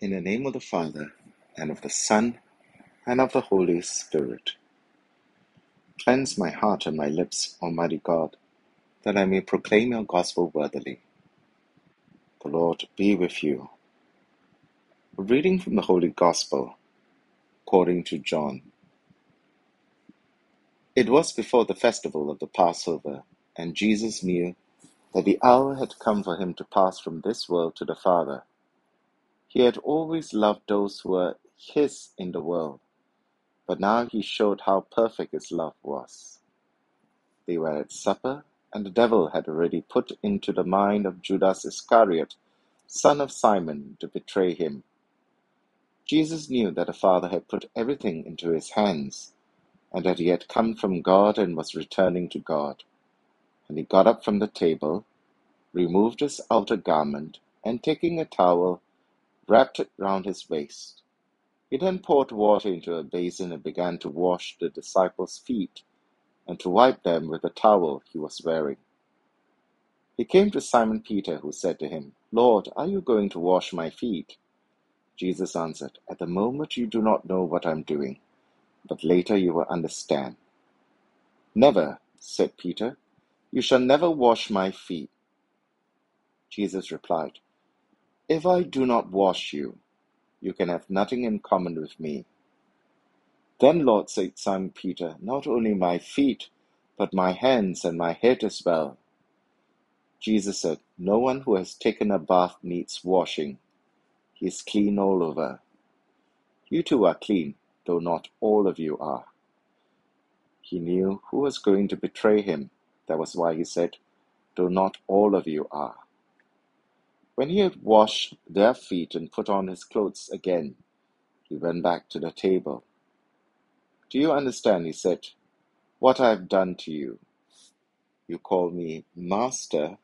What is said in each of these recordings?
In the name of the Father, and of the Son, and of the Holy Spirit. Cleanse my heart and my lips, Almighty God, that I may proclaim your gospel worthily. The Lord be with you. A reading from the Holy Gospel according to John. It was before the festival of the Passover, and Jesus knew that the hour had come for him to pass from this world to the Father. He had always loved those who were his in the world, but now he showed how perfect his love was. They were at supper, and the devil had already put into the mind of Judas Iscariot, son of Simon, to betray him. Jesus knew that the Father had put everything into his hands, and that he had come from God and was returning to God. And he got up from the table, removed his outer garment, and taking a towel, wrapped it round his waist. He then poured water into a basin and began to wash the disciples' feet and to wipe them with the towel he was wearing. He came to Simon Peter, who said to him, Lord, are you going to wash my feet? Jesus answered, At the moment you do not know what I am doing, but later you will understand. Never, said Peter, you shall never wash my feet. Jesus replied, If I do not wash you, you can have nothing in common with me. Then, Lord, said Simon Peter, not only my feet, but my hands and my head as well. Jesus said, No one who has taken a bath needs washing. He is clean all over. You too are clean, though not all of you are. He knew who was going to betray him. That was why he said, Though not all of you are. When he had washed their feet and put on his clothes again, he went back to the table. Do you understand, he said, what I have done to you? You call me Master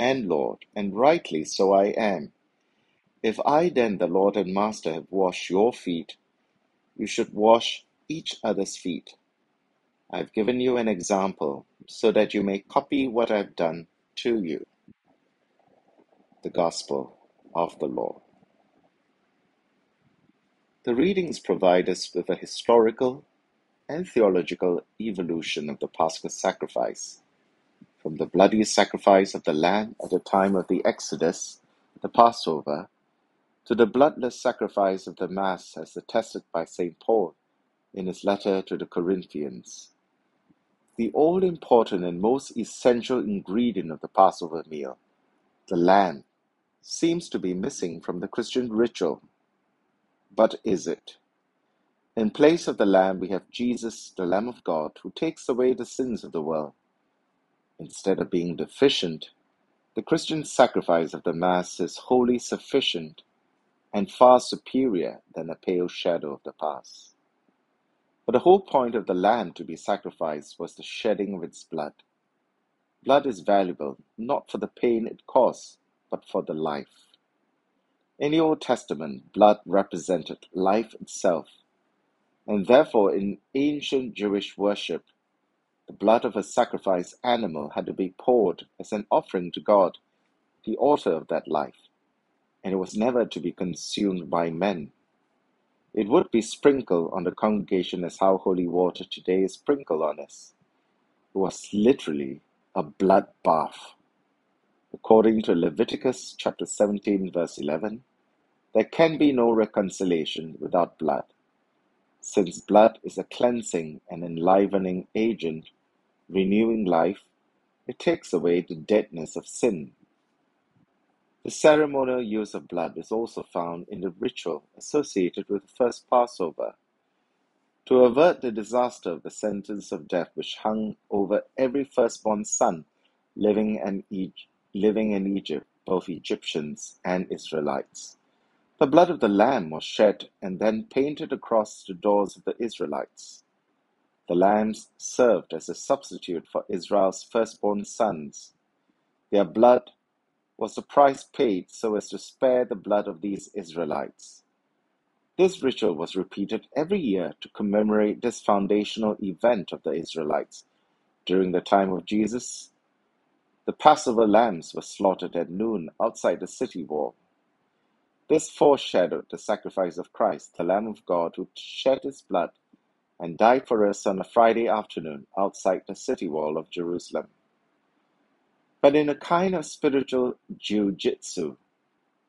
and Lord, and rightly so I am. If I then, the Lord and Master, have washed your feet, you should wash each other's feet. I have given you an example so that you may copy what I have done to you. The Gospel of the Lord. The readings provide us with a historical and theological evolution of the Paschal sacrifice, from the bloody sacrifice of the lamb at the time of the Exodus, the Passover, to the bloodless sacrifice of the Mass as attested by St. Paul in his letter to the Corinthians. The all important and most essential ingredient of the Passover meal, the lamb, seems to be missing from the Christian ritual. But is it? In place of the Lamb, we have Jesus, the Lamb of God, who takes away the sins of the world. Instead of being deficient, the Christian sacrifice of the Mass is wholly sufficient and far superior than a pale shadow of the past. But the whole point of the lamb to be sacrificed was the shedding of its blood. Blood is valuable not for the pain it caused, but for the life. In the Old Testament, blood represented life itself, and therefore in ancient Jewish worship, the blood of a sacrificed animal had to be poured as an offering to God, the author of that life, and it was never to be consumed by men. It would be sprinkled on the congregation as how holy water today is sprinkled on us. It was literally a blood bath. According to Leviticus chapter 17, verse 11, there can be no reconciliation without blood. Since blood is a cleansing and enlivening agent, renewing life, it takes away the deadness of sin. The ceremonial use of blood is also found in the ritual associated with the first Passover. To avert the disaster of the sentence of death which hung over every firstborn son living and Egypt living in Egypt, both Egyptians and Israelites. The blood of the lamb was shed and then painted across the doors of the Israelites. The lambs served as a substitute for Israel's firstborn sons. Their blood was the price paid so as to spare the blood of these Israelites. This ritual was repeated every year to commemorate this foundational event of the Israelites. During the time of Jesus, the Passover lambs were slaughtered at noon outside the city wall. This foreshadowed the sacrifice of Christ, the Lamb of God, who shed his blood and died for us on a Friday afternoon outside the city wall of Jerusalem. But in a kind of spiritual jiu-jitsu,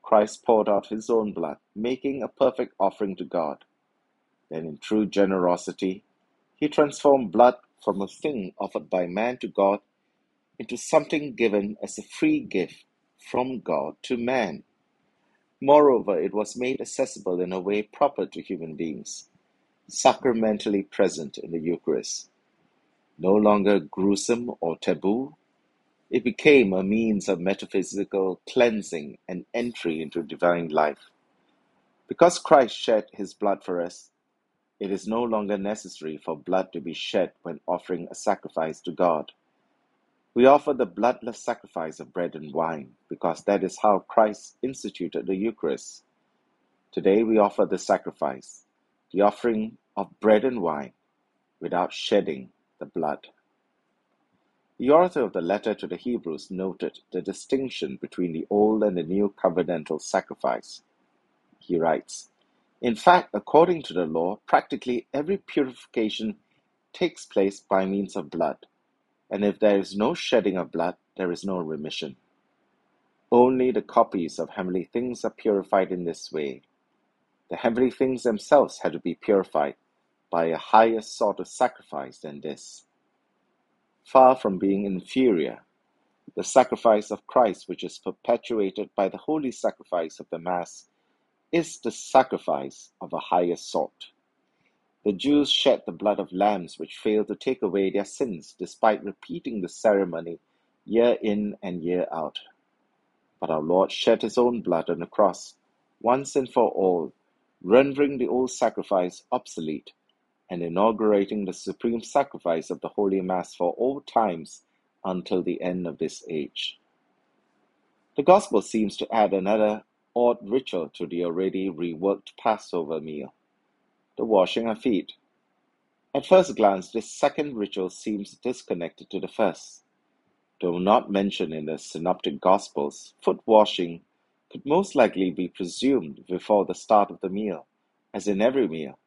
Christ poured out his own blood, making a perfect offering to God. Then, in true generosity, he transformed blood from a thing offered by man to God into something given as a free gift from God to man. Moreover, it was made accessible in a way proper to human beings, sacramentally present in the Eucharist. No longer gruesome or taboo, it became a means of metaphysical cleansing and entry into divine life. Because Christ shed his blood for us, it is no longer necessary for blood to be shed when offering a sacrifice to God. We offer the bloodless sacrifice of bread and wine because that is how Christ instituted the Eucharist. Today we offer the sacrifice, the offering of bread and wine, without shedding the blood. The author of the letter to the Hebrews noted the distinction between the old and the new covenantal sacrifice. He writes, In fact, according to the law, practically every purification takes place by means of blood and if there is no shedding of blood, there is no remission. Only the copies of heavenly things are purified in this way. The heavenly things themselves had to be purified by a higher sort of sacrifice than this. Far from being inferior, the sacrifice of Christ, which is perpetuated by the holy sacrifice of the Mass, is the sacrifice of a higher sort. The Jews shed the blood of lambs which failed to take away their sins, despite repeating the ceremony year in and year out. But our Lord shed his own blood on the cross, once and for all, rendering the old sacrifice obsolete and inaugurating the supreme sacrifice of the Holy Mass for all times until the end of this age. The Gospel seems to add another odd ritual to the already reworked Passover meal the washing of feet. At first glance, this second ritual seems disconnected to the first. Though not mentioned in the Synoptic Gospels, foot washing could most likely be presumed before the start of the meal, as in every meal,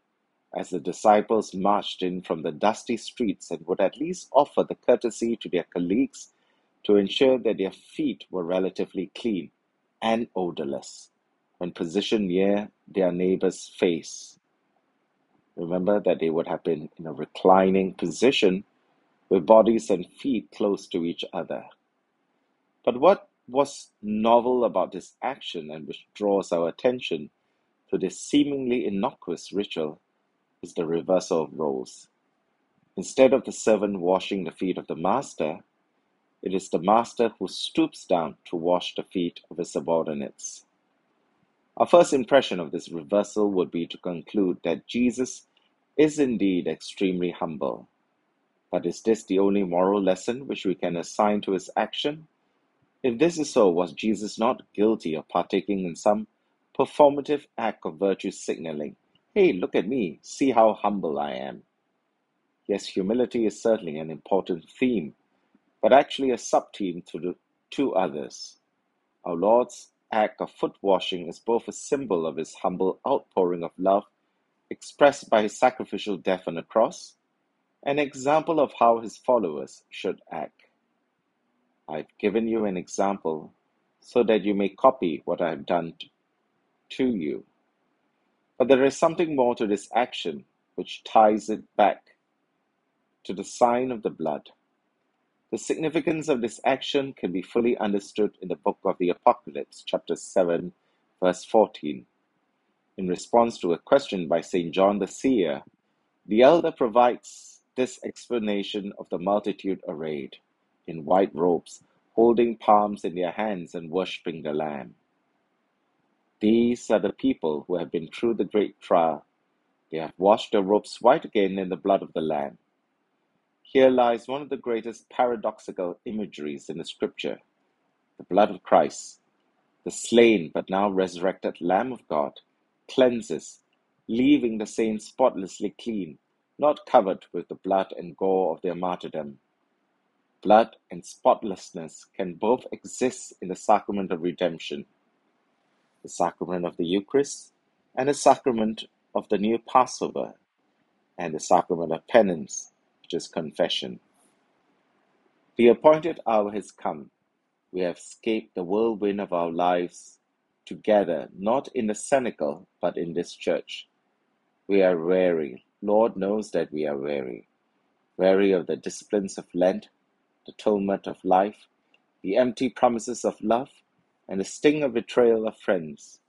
as the disciples marched in from the dusty streets and would at least offer the courtesy to their colleagues to ensure that their feet were relatively clean and odorless when positioned near their neighbor's face. Remember that they would have been in a reclining position with bodies and feet close to each other. But what was novel about this action and which draws our attention to this seemingly innocuous ritual is the reversal of roles. Instead of the servant washing the feet of the master, it is the master who stoops down to wash the feet of his subordinates. Our first impression of this reversal would be to conclude that Jesus is indeed extremely humble. But is this the only moral lesson which we can assign to his action? If this is so, was Jesus not guilty of partaking in some performative act of virtue signaling? Hey, look at me, see how humble I am. Yes, humility is certainly an important theme, but actually a sub theme to the two others. Our Lord's act of foot washing is both a symbol of his humble outpouring of love expressed by his sacrificial death on the cross, an example of how his followers should act. I've given you an example so that you may copy what I have done to you. But there is something more to this action which ties it back to the sign of the blood. The significance of this action can be fully understood in the book of the Apocalypse, chapter 7, verse 14. In response to a question by St. John the Seer, the elder provides this explanation of the multitude arrayed in white robes, holding palms in their hands and worshipping the Lamb. These are the people who have been through the great trial. They have washed their robes white again in the blood of the Lamb. Here lies one of the greatest paradoxical imageries in the scripture the blood of Christ, the slain but now resurrected Lamb of God, cleanses, leaving the saints spotlessly clean, not covered with the blood and gore of their martyrdom. Blood and spotlessness can both exist in the sacrament of redemption. the sacrament of the Eucharist, and the sacrament of the new Passover, and the sacrament of penance, which is confession. The appointed hour has come. We have escaped the whirlwind of our lives together, not in the cenacle, but in this church. We are weary. Lord knows that we are weary. Weary of the disciplines of Lent, the tumult of life, the empty promises of love, and the sting of betrayal of friends.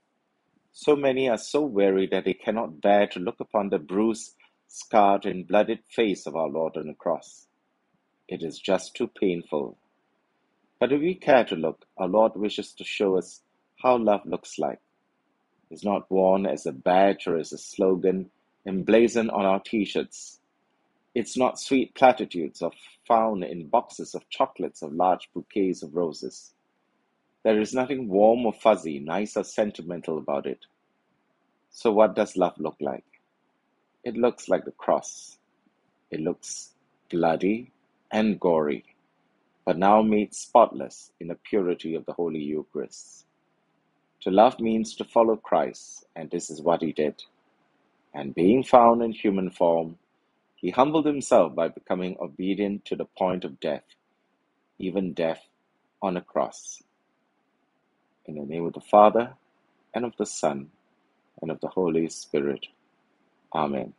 So many are so weary that they cannot bear to look upon the bruised, scarred, and blooded face of our Lord on the cross. It is just too painful. But if we care to look, our Lord wishes to show us how love looks like. It is not worn as a badge or as a slogan emblazoned on our t shirts. It's not sweet platitudes or found in boxes of chocolates or large bouquets of roses. There is nothing warm or fuzzy, nice or sentimental about it. So, what does love look like? It looks like the cross. It looks bloody and gory, but now made spotless in the purity of the Holy Eucharist. To love means to follow Christ, and this is what he did. And being found in human form, he humbled himself by becoming obedient to the point of death, even death on a cross. In the name of the Father, and of the Son, and of the Holy Spirit. Amen.